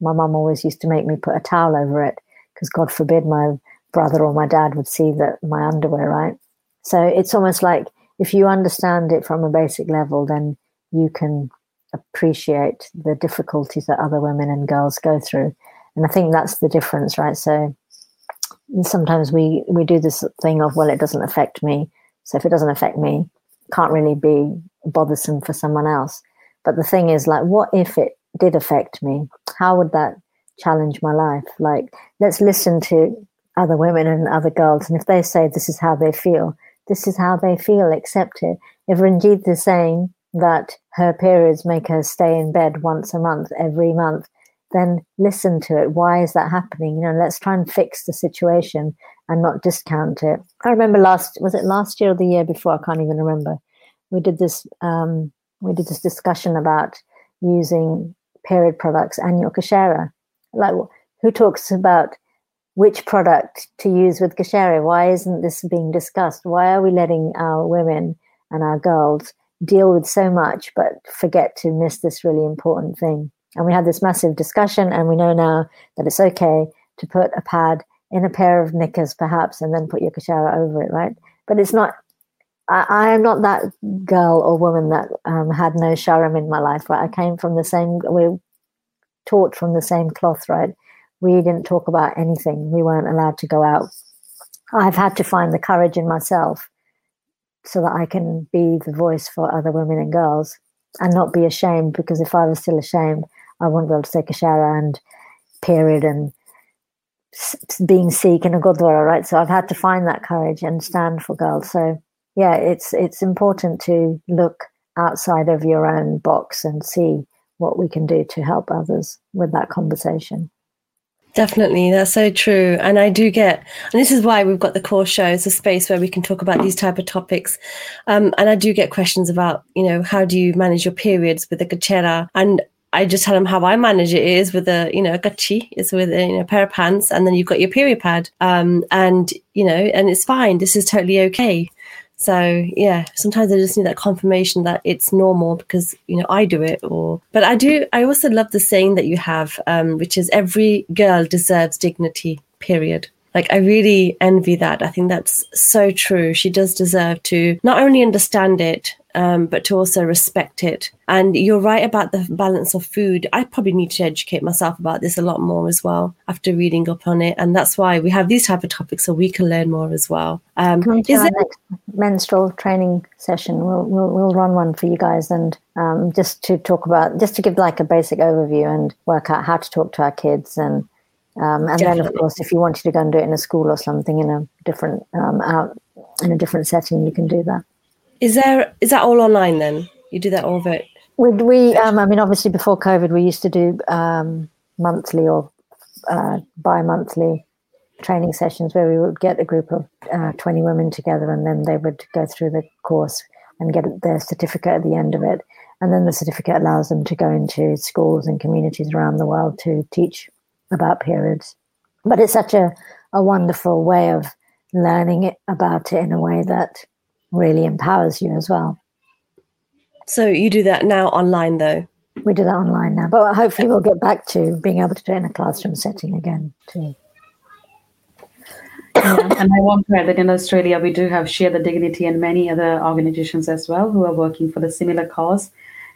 my mum always used to make me put a towel over it because God forbid my brother or my dad would see that my underwear, right? So it's almost like if you understand it from a basic level, then you can appreciate the difficulties that other women and girls go through. And I think that's the difference, right? So sometimes we we do this thing of well, it doesn't affect me. So if it doesn't affect me, can't really be bothersome for someone else. But the thing is, like, what if it did affect me? How would that challenge my life? Like, let's listen to other women and other girls, and if they say this is how they feel, this is how they feel. Accept it. If Ranjit is saying that her periods make her stay in bed once a month, every month, then listen to it. Why is that happening? You know, let's try and fix the situation and not discount it. I remember last was it last year or the year before? I can't even remember. We did this um, we did this discussion about using period products and your kachera. Like who talks about which product to use with kachera? Why isn't this being discussed? Why are we letting our women and our girls deal with so much but forget to miss this really important thing? And we had this massive discussion, and we know now that it's okay to put a pad in a pair of knickers, perhaps, and then put your kachera over it, right? But it's not. I, I am not that girl or woman that um, had no sharam in my life, right? I came from the same—we're taught from the same cloth, right? We didn't talk about anything. We weren't allowed to go out. I've had to find the courage in myself so that I can be the voice for other women and girls and not be ashamed because if I was still ashamed, I wouldn't be able to take a shower and period and being Sikh in a Gurdwara, right? So I've had to find that courage and stand for girls. So yeah, it's it's important to look outside of your own box and see what we can do to help others with that conversation. Definitely, that's so true. And I do get, and this is why we've got the core show as a space where we can talk about these type of topics. Um, and I do get questions about, you know, how do you manage your periods with the kachera? And I just tell them how I manage it is with a, you know, a gachi is with a, you know, a pair of pants and then you've got your period pad. Um, and, you know, and it's fine. This is totally okay. So yeah, sometimes I just need that confirmation that it's normal because you know I do it. Or but I do. I also love the saying that you have, um, which is every girl deserves dignity. Period. Like, I really envy that. I think that's so true. She does deserve to not only understand it, um, but to also respect it. And you're right about the balance of food. I probably need to educate myself about this a lot more as well after reading up on it. And that's why we have these type of topics so we can learn more as well. Um, is it next menstrual training session? We'll, we'll, we'll run one for you guys and um, just to talk about, just to give like a basic overview and work out how to talk to our kids and um, and Definitely. then, of course, if you wanted to go and do it in a school or something in a different um, out in a different setting, you can do that. Is there is that all online then? You do that all of it? We, we um, I mean, obviously before COVID, we used to do um, monthly or uh, bi-monthly training sessions where we would get a group of uh, 20 women together and then they would go through the course and get their certificate at the end of it. And then the certificate allows them to go into schools and communities around the world to teach about periods. But it's such a, a wonderful way of learning it about it in a way that really empowers you as well. So you do that now online though? We do that online now, but hopefully we'll get back to being able to do it in a classroom setting again too. Yeah, and I want to add that in Australia we do have Share the Dignity and many other organizations as well who are working for the similar cause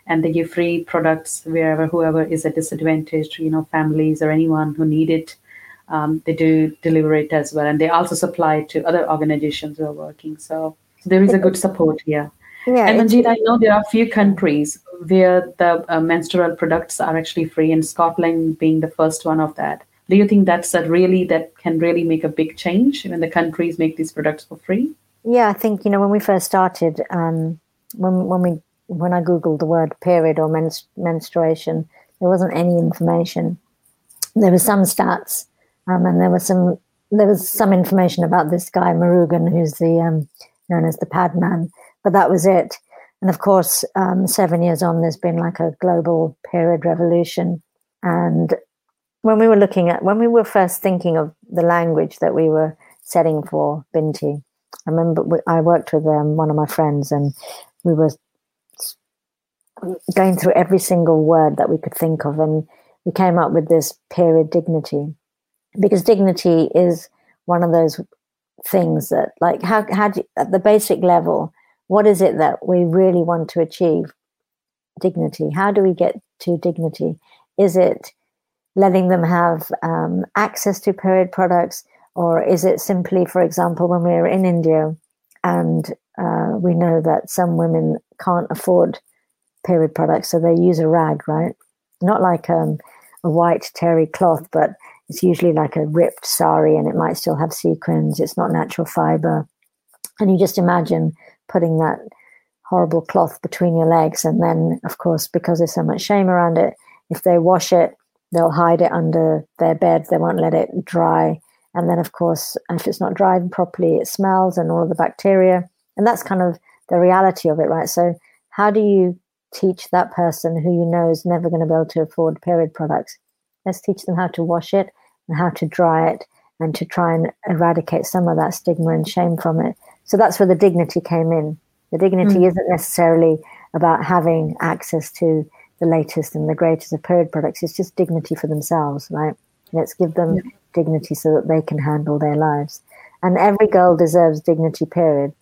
and they give free products wherever whoever is at disadvantage, you know, families or anyone who need it. Um, they do deliver it as well, and they also supply to other organizations who are working. So, so there is a good support here. Yeah, and Manjit, I know there are a few countries where the uh, menstrual products are actually free, and Scotland being the first one of that. Do you think that's a really that can really make a big change when the countries make these products for free? Yeah, I think you know when we first started, um, when when we when I googled the word period or menstruation, there wasn't any information. There were some stats, um, and there was some there was some information about this guy Murugan, who's the um, known as the Padman. But that was it. And of course, um, seven years on, there's been like a global period revolution. And when we were looking at when we were first thinking of the language that we were setting for Binti, I remember we, I worked with um, one of my friends, and we were going through every single word that we could think of, and we came up with this period dignity, because dignity is one of those things that, like, how how do at the basic level, what is it that we really want to achieve? Dignity. How do we get to dignity? Is it letting them have um, access to period products, Or is it simply, for example, when we were in India and uh, we know that some women can't afford period products, so they use a rag, right? Not like um, a white terry cloth, but it's usually like a ripped sari and it might still have sequins. It's not natural fiber. And you just imagine putting that horrible cloth between your legs. And then, of course, because there's so much shame around it, if they wash it, they'll hide it under their bed. They won't let it dry. And then, of course, if it's not dried properly, it smells and all of the bacteria. And that's kind of the reality of it, right? So, how do you teach that person who you know is never going to be able to afford period products? Let's teach them how to wash it and how to dry it and to try and eradicate some of that stigma and shame from it. So that's where the dignity came in. The dignity mm. isn't necessarily about having access to the latest and the greatest of period products. It's just dignity for themselves, right? Let's give them yeah. dignity so that they can handle their lives. And every girl deserves dignity, period.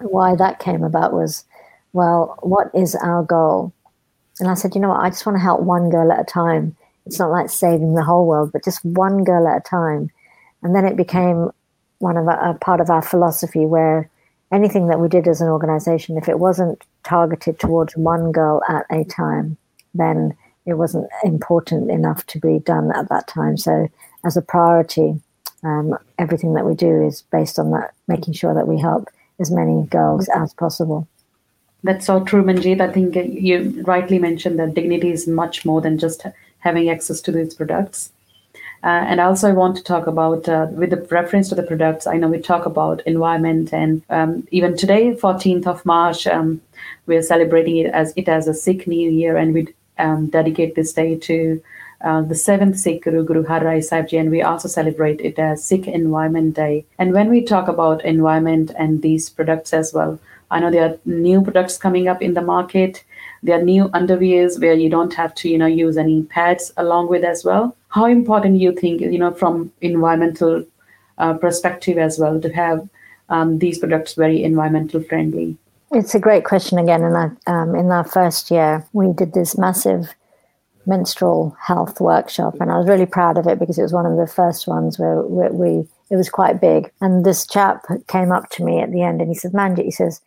Why that came about was, well, what is our goal? And I said, you know what, I just want to help one girl at a time. It's not like saving the whole world, but just one girl at a time. And then it became one of a, part of our philosophy where anything that we did as an organization, if it wasn't targeted towards one girl at a time, then it wasn't important enough to be done at that time. So, as a priority, um, everything that we do is based on that, making sure that we help as many girls as possible. That's so true, Manjit. I think you rightly mentioned that dignity is much more than just having access to these products. Uh, and also, I want to talk about, uh, with the reference to the products, I know we talk about environment, and um, even today, 14th of March, um, we are celebrating it as it as a Sikh New Year, and we um, dedicate this day to uh, the seventh Sikh Guru, Guru Har Rai Sahib Ji, and we also celebrate it as Sikh Environment Day. And when we talk about environment and these products as well, I know there are new products coming up in the market. There are new underwears where you don't have to, you know, use any pads along with as well. How important do you think you know from environmental uh, perspective as well to have um, these products very environmental friendly? It's a great question again. And um, in our first year we did this massive menstrual health workshop and i was really proud of it because it was one of the first ones where, where we it was quite big. And this chap came up to me at the end and he said manjit he says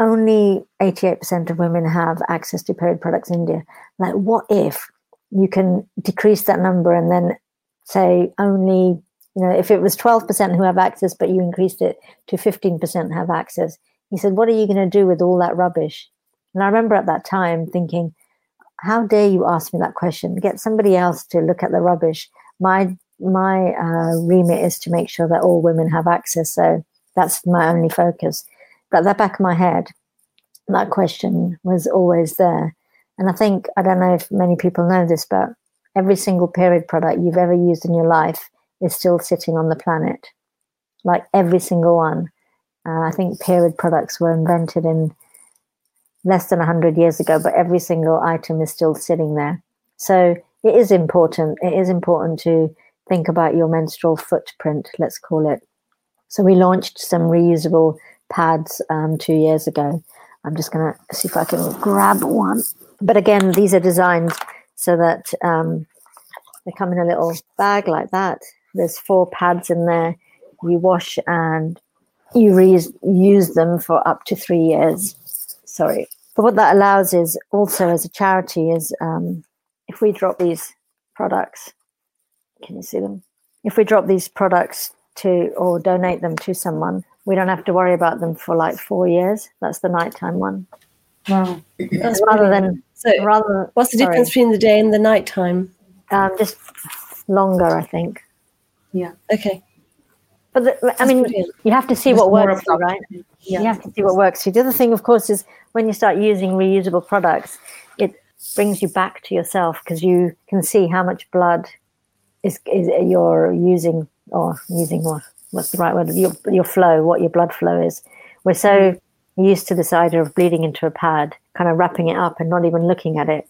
only 88% of women have access to period products in india. Like what if you can decrease that number and then say only you know if it was 12% who have access but you increased it to 15% have access? He said what are you going to do with all that rubbish? And i remember at that time thinking how dare you ask me that question? Get somebody else to look at the rubbish. My my uh, remit is to make sure that all women have access so that's my only focus but at the back of my head that question was always there and I think, I don't know if many people know this, but every single period product you've ever used in your life is still sitting on the planet. Like every single one. Uh, I think period products were invented in less than 100 years ago, but every single item is still sitting there. So it is important. It is important to think about your menstrual footprint, let's call it. So we launched some reusable pads um, two years ago. I'm just going to see if I can grab one but again, these are designed so that um, they come in a little bag like that. There's four pads in there. You wash and you reuse them for up to three years. Sorry. But what that allows is also as a charity is um, if we drop these products, can you see them? If we drop these products to or donate them to someone, we don't have to worry about them for like four years. That's the nighttime one. Wow. That's rather than so rather what's the sorry. difference between the day and the night time? Um, just longer, I think. Yeah. Okay. But the, I That's mean, brilliant. you have to see what works, right? Yeah. You have to see what works. The other thing, of course, is when you start using reusable products, it brings you back to yourself because you can see how much blood is, is you're using or using what what's the right word your your flow, what your blood flow is. We're so used to this idea of bleeding into a pad, kind of wrapping it up and not even looking at it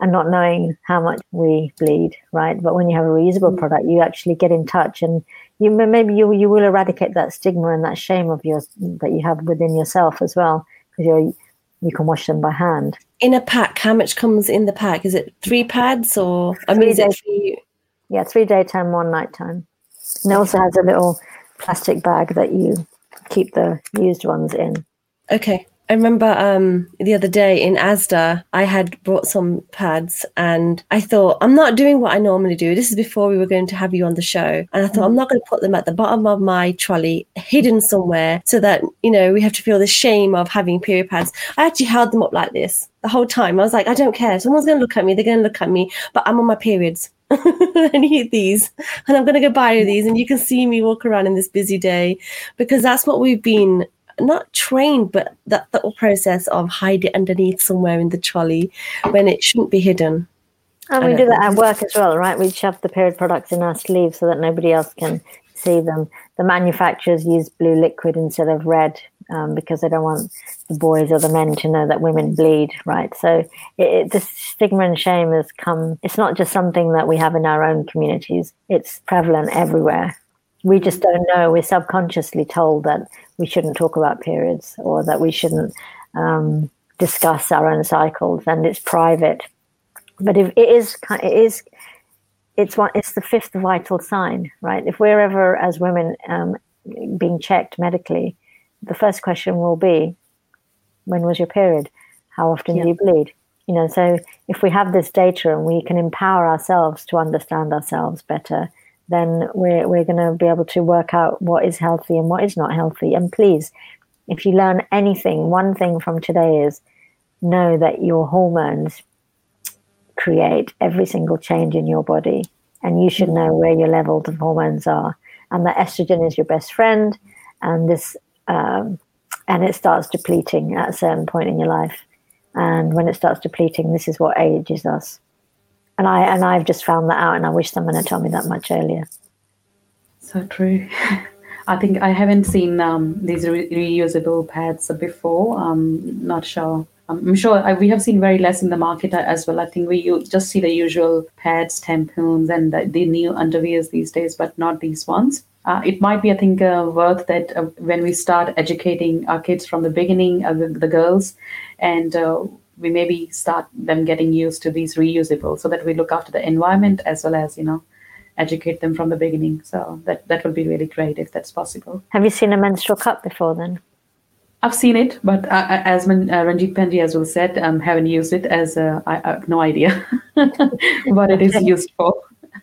and not knowing how much we bleed, right? But when you have a reusable mm. product, you actually get in touch and you maybe you you will eradicate that stigma and that shame of yours that you have within yourself as well because you you can wash them by hand. In a pack, how much comes in the pack? Is it three pads or I mean, is it three? Yeah, three daytime, one nighttime. And it also has a little plastic bag that you keep the used ones in. Okay. I remember um, the other day in Asda, I had brought some pads and I thought, I'm not doing what I normally do. This is before we were going to have you on the show. And I thought, I'm not going to put them at the bottom of my trolley, hidden somewhere, so that, you know, we have to feel the shame of having period pads. I actually held them up like this the whole time. I was like, I don't care. Someone's going to look at me. They're going to look at me, but I'm on my periods. I need these and I'm going to go buy these. And you can see me walk around in this busy day because that's what we've been not trained, but that little process of hide it underneath somewhere in the trolley when it shouldn't be hidden. And we do that at work as well, right? We shove the period products in our sleeves so that nobody else can see them. The manufacturers use blue liquid instead of red um, because they don't want the boys or the men to know that women bleed, right? So it, it, this stigma and shame has come. It's not just something that we have in our own communities; it's prevalent everywhere. We just don't know. We're subconsciously told that we shouldn't talk about periods or that we shouldn't um, discuss our own cycles, and it's private. But if it is, it is it's one it's the fifth vital sign right if we're ever as women um, being checked medically the first question will be when was your period? How often yeah. do you bleed? You know so if we have this data and we can empower ourselves to understand ourselves better then we're, we're going to be able to work out what is healthy and what is not healthy. And please if you learn anything one thing from today is know that your hormones create every single change in your body. And you should mm. know where your levels of hormones are. And that estrogen is your best friend. And this um, and it starts depleting at a certain point in your life. And when it starts depleting, this is what ages us. And I and I've just found that out, and I wish someone had told me that much earlier. So true. I think I haven't seen um, these re- reusable pads before. Um, not sure. I'm sure I, we have seen very less in the market as well. I think we just see the usual pads, tampons, and the, the new underwears these days, but not these ones uh, it might be, I think, uh, worth that uh, when we start educating our kids from the beginning, uh, the, the, girls, and uh, we maybe start them getting used to these reusable, so that we look after the environment as well as you know educate them from the beginning. So that that would be really great if that's possible. Have you seen a menstrual cup before then? I've seen it, but uh, as Man, uh, Ranjit Pandey as well said, um, haven't used it as uh, I, I have no idea what it is used for.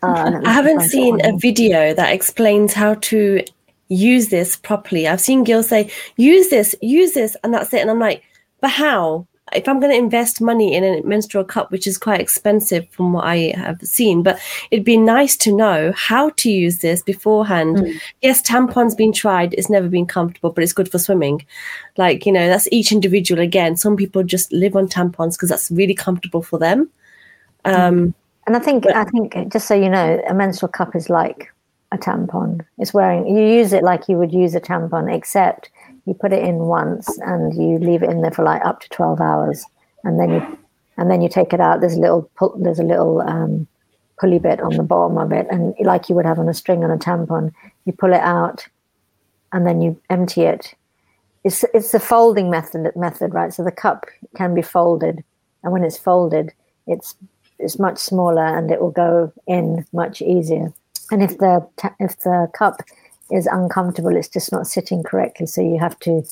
Uh, I haven't seen a video that explains how to use this properly. I've seen Gil say, use this, use this, and that's it. And I'm like, but how? If I'm going to invest money in a menstrual cup, which is quite expensive from what I have seen, but it'd be nice to know how to use this beforehand. Mm. Yes, tampons been tried, it's never been comfortable, but it's good for swimming. Like, you know, that's each individual again. Some people just live on tampons because that's really comfortable for them. Um, mm and I think I think just so you know, a menstrual cup is like a tampon. It's wearing you use it like you would use a tampon, except you put it in once and you leave it in there for like up to twelve hours, and then you and then you take it out. There's a little there's a little um, pulley bit on the bottom of it, and like you would have on a string on a tampon, you pull it out, and then you empty it. It's it's the folding method method, right? So the cup can be folded, and when it's folded, it's it's much smaller and it will go in much easier. And if the if the cup is uncomfortable, it's just not sitting correctly. So you have to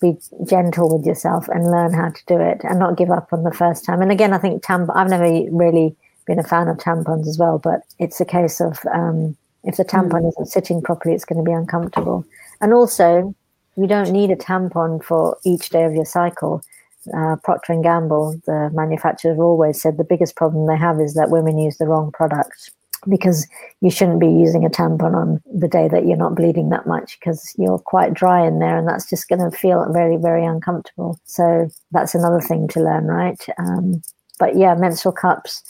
be gentle with yourself and learn how to do it and not give up on the first time. And again, I think tampon. I've never really been a fan of tampons as well, but it's a case of um, if the tampon mm. isn't sitting properly, it's going to be uncomfortable. And also, you don't need a tampon for each day of your cycle uh, Procter and Gamble, the manufacturer, have always said the biggest problem they have is that women use the wrong product because you shouldn't be using a tampon on the day that you're not bleeding that much because you're quite dry in there and that's just going to feel very very uncomfortable. So that's another thing to learn right? Um, but yeah menstrual cups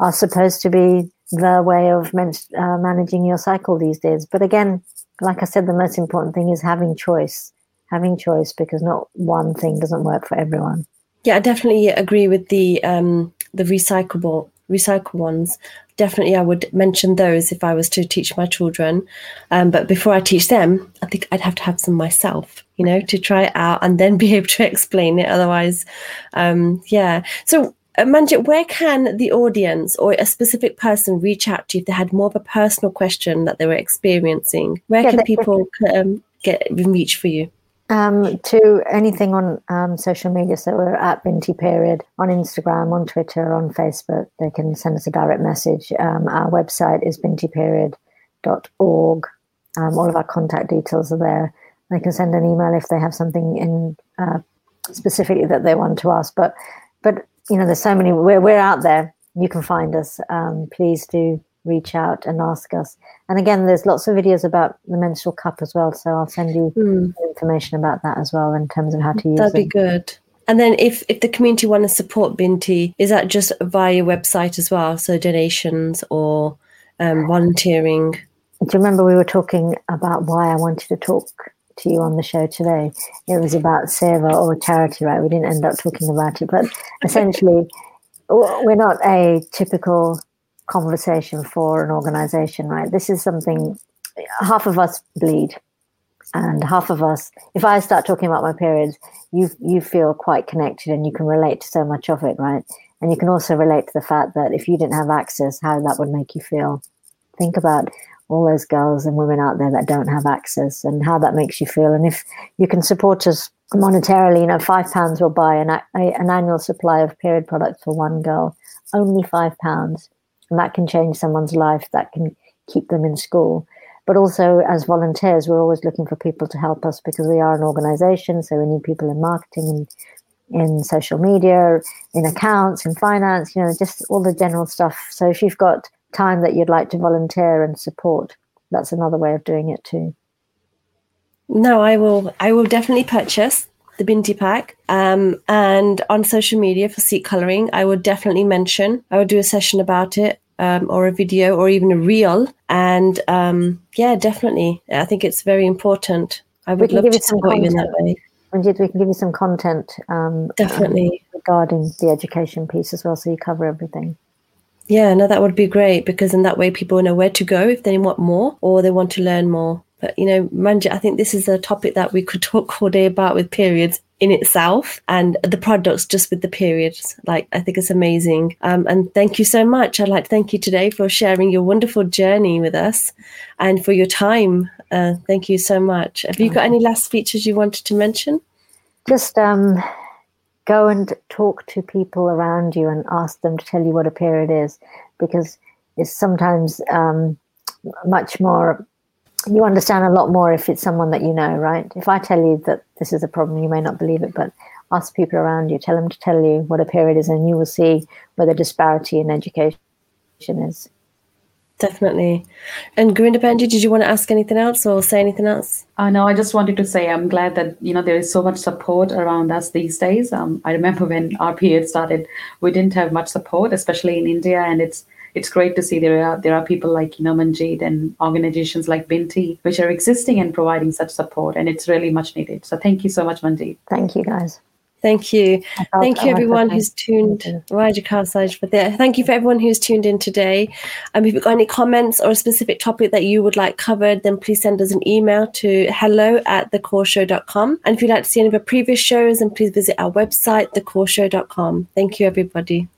are supposed to be the way of men- uh, managing your cycle these days. But again like i said the most important thing is having choice having choice because not one thing doesn't work for everyone. Yeah, I definitely agree with the um, the recyclable recycle ones. Definitely, I would mention those if I was to teach my children. Um, but before I teach them, I think I'd have to have some myself, you know, to try it out and then be able to explain it. Otherwise, um, yeah. So uh, Manjit, where can the audience or a specific person reach out to you if they had more of a personal question that they were experiencing? Where Yeah, can people um, get reach for you? Um, to anything on um, social media, so we're at Binti Period on Instagram, on Twitter, on Facebook. They can send us a direct message. Um, our website is bintiperiod.org. Um, all of our contact details are there. They can send an email if they have something in uh, specifically that they want to ask. But but you know, there's so many. We're we're out there. You can find us. Um, please do reach out and ask us. And again, there's lots of videos about the menstrual cup as well. So I'll send you Hmm. information about that as well in terms of how to use it. That'd be good. And then if if the community want to support Binti, is that just via your website as well? So donations or um, volunteering? Do you remember we were talking about why I wanted to talk to you on the show today? It was about Seva or charity, right? We didn't end up talking about it, but essentially, we're not a typical conversation for an organization, right? This is something half of us bleed, and half of us. If I start talking about my periods, you you feel quite connected and you can relate to so much of it, right? And you can also relate to the fact that if you didn't have access, how that would make you feel. Think about all those girls and women out there that don't have access and how that makes you feel. And if you can support us monetarily, you know, five pounds will buy an, an annual supply of period products for one girl, only five pounds. And that can change someone's life, that can keep them in school. But also, as volunteers, we're always looking for people to help us because we are an organization. So we need people in marketing and in social media, in accounts, in finance, you know, just all the general stuff. So if you've got time that you'd like to volunteer and support, that's another way of doing it too. No, I will. I will definitely purchase the Binti pack. Um, and on social media for seat coloring, I would definitely mention. I would do a session about it, um, or a video, or even a reel. And um, yeah, definitely. I think it's very important. I would love to support you in that way. Manjit, we can give you some content um, Definitely. regarding the education piece as well, so you cover everything. Yeah, no, that would be great because in that way people know where to go if they want more or they want to learn more. But you know, Manjit, I think this is a topic that we could talk all day about with periods in itself and the products just with the periods. Like I think it's amazing. Um, and thank you so much. I'd like to thank you today for sharing your wonderful journey with us and for your time. Uh, thank you so much. Have you got any last features you wanted to mention? Just um, go and talk to people around you and ask them to tell you what a period is, because it's sometimes um, much more. You understand a lot more if it's someone that you know, right? If I tell you that this is a problem, you may not believe it, but ask people around you, tell them to tell you what a period is, and you will see where the disparity in education is. Definitely. And Gurinder Benji, did you want to ask anything else or say anything else? Uh, no, I just wanted to say I'm glad that you know there is so much support around us these days. Um, I remember when our period started, we didn't have much support, especially in India, and it's it's great to see there are there are people like you know Manjit and organizations like Binti which are existing and providing such support, and it's really much needed. So thank you so much, Manjit. Thank you, guys. Thank you. Thank you, everyone who's tuned. Thank Raja Karsaj for that. Thank you for everyone who's tuned in today. Um, if you've got any comments or a specific topic that you would like covered, then please send us an email to hello at thecoreshow.com. And if you'd like to see any of our previous shows, then please visit our website, thecoreshow.com. Thank you, everybody.